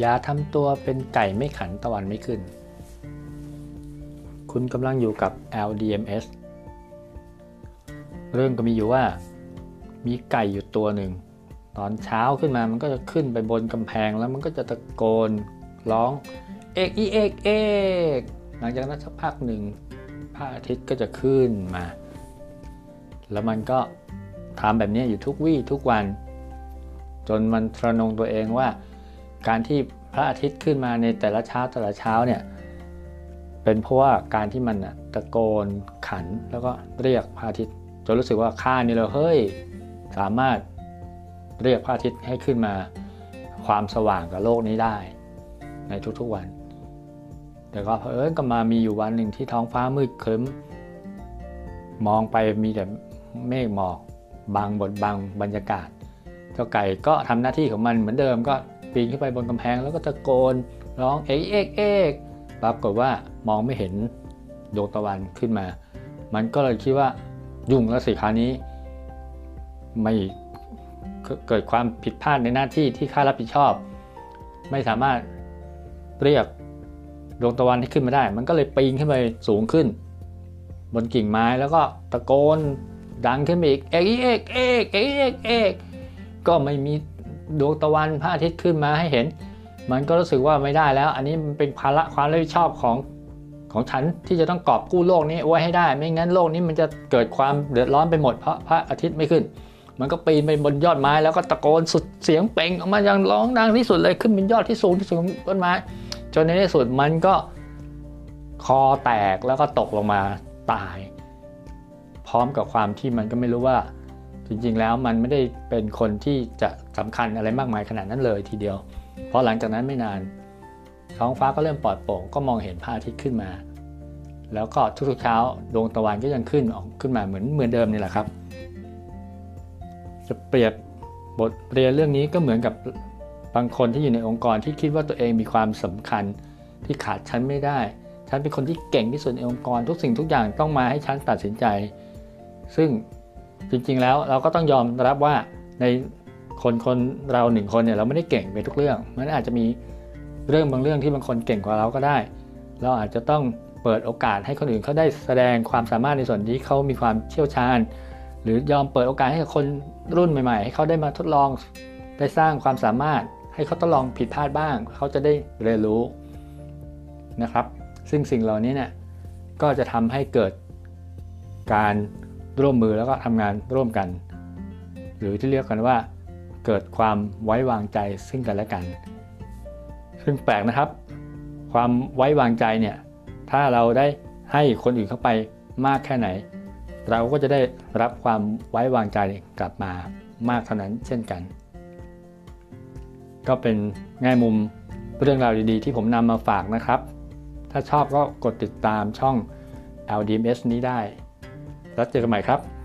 อย่าทำตัวเป็นไก่ไม่ขันตะวันไม่ขึ้น คุณกำลังอยู่กับ LDMS เรื่องก็มีอยู่ว่า มีไก่อยู่ตัวหนึ่ง ตอนเช้าขึ้นมามันก็จะขึ้นไปบนกำแพงแล้วมันก็จะตะโกนร้องเอกอีเอกเอกหลังจากนั้นสักพักหนึ่งพระอาทิตย์ก็จะขึ้นมา แล้วมันก็ทำแบบนี้อยู่ทุกวี่ทุกวัน จนมันทะนงตัวเองว่า การที่พระอาทิตย์ขึ้นมาในแต่ละเช้าแต่ละเช้าเนี่ยเป็นเพราะว่าการที่มันตะโกนขันแล้วก็เรียกพระอาทิตย์จนรู้สึกว่าข้านี่เราเฮ้ยสามารถเรียกพระอาทิตย์ให้ขึ้นมาความสว่างกับโลกนี้ได้ในทุกๆวัน แต่ก็เพิ่ก็มามีอยู่วันหนึ่งที่ท้องฟ้ามืดครึ้ม มองไปมีแต่เมฆหมอกบางบทบางบรรยากาศเจ้าไก่ก็ทำหน้าที่ของมันเหมือนเดิมก็ ปีนขึ้นไปบนกำแพงแล้วก็ตะโกนร้องเอ๊กเอ๊กเอ๊กปรากฏว่ามองไม่เห็นดวงตะวันขึ้นมา มันก็เลยคิดว่ายุ่งแล้วสิคราวนี้ไม่เกิดความผิดพลาดในหน้าที่ที่ข้ารับผิดชอบ ไม่สามารถเรียกดวงตะวันให้ขึ้นมาได้ มันก็เลยปีนขึ้นไปสูงขึ้น บนกิ่งไม้แล้วก็ตะโกนดังขึ้นไปอีกเอกเอกเอกเอกเอกเอกก็ไม่มี ดวงตะวันพระอาทิตย์ขึ้นมาให้เห็น มันก็รู้สึกว่าไม่ได้แล้ว อันนี้มันเป็นภาระความรับผิดชอบของของฉันที่จะต้องกอบกู้โลกนี้ไว้ให้ได้ ไม่งั้นโลกนี้มันจะเกิดความเดือดร้อนไปหมดเพราะพระอาทิตย์ไม่ขึ้น มันก็ปีนไปบนยอดไม้แล้วก็ตะโกนสุดเสียงเป่งออกมาอย่างร้องดังที่สุดเลยขึ้นเป็นยอดที่สูงที่สุดของต้นไม้ จนในที่สุดมันก็คอแตกแล้วก็ตกลงมาตาย พร้อมกับความที่มันก็ไม่รู้ว่า จริงๆแล้วมันไม่ได้เป็นคนที่จะสำคัญอะไรมากมายขนาดนั้นเลยทีเดียว เพราะหลังจากนั้นไม่นาน ท้องฟ้าก็เริ่มปลอดโปร่งก็มองเห็นพระอาทิตย์ขึ้นมา แล้วก็ทุกๆเช้าดวงตะวันก็ยังขึ้นออกขึ้นมาเหมือนเหมือนเดิมนี่แหละครับ จะเปรียบบทเรียนเรื่องนี้ก็เหมือนกับบางคนที่อยู่ในองค์กรที่คิดว่าตัวเองมีความสำคัญที่ขาดฉันไม่ได้ ฉันเป็นคนที่เก่งที่สุดในองค์กรทุกสิ่งทุกอย่างต้องมาให้ฉันตัดสินใจ ซึ่ง จริงๆแล้วเราก็ต้องยอมรับว่าในคนคนเราหนึ่งคนเนี่ยเราไม่ได้เก่งไปทุกเรื่อง มันอาจจะมีเรื่องบางเรื่องที่บางคนเก่งกว่าเราก็ได้ เราอาจจะต้องเปิดโอกาสให้คนอื่นเขาได้แสดงความสามารถในส่วนที่เขามีความเชี่ยวชาญ หรือยอมเปิดโอกาสให้กับคนรุ่นใหม่ ๆ ให้เขาได้มาทดลองได้สร้างความสามารถ ให้เขาทดลองผิดพลาดบ้าง เขาจะได้เรียนรู้นะครับ ซึ่งสิ่งเหล่านี้เนี่ยก็จะทำให้เกิดการ ร่วมมือแล้วก็ทำงานร่วมกัน หรือที่เรียกกันว่า เกิดความไว้วางใจซึ่งกันและกัน ซึ่งแปลกนะครับ ความไว้วางใจเนี่ยถ้าเราได้ให้คนอื่นเข้าไปมากแค่ไหน เราก็จะได้รับความไว้วางใจกลับมามากเท่านั้นเช่นกัน ก็เป็นแง่มุมเรื่องราวดีๆ ที่ผมนำมาฝากนะครับ ถ้าชอบก็กดติดตามช่อง LDMS นี้ได้ แล้วเจอกันใหม่ครับ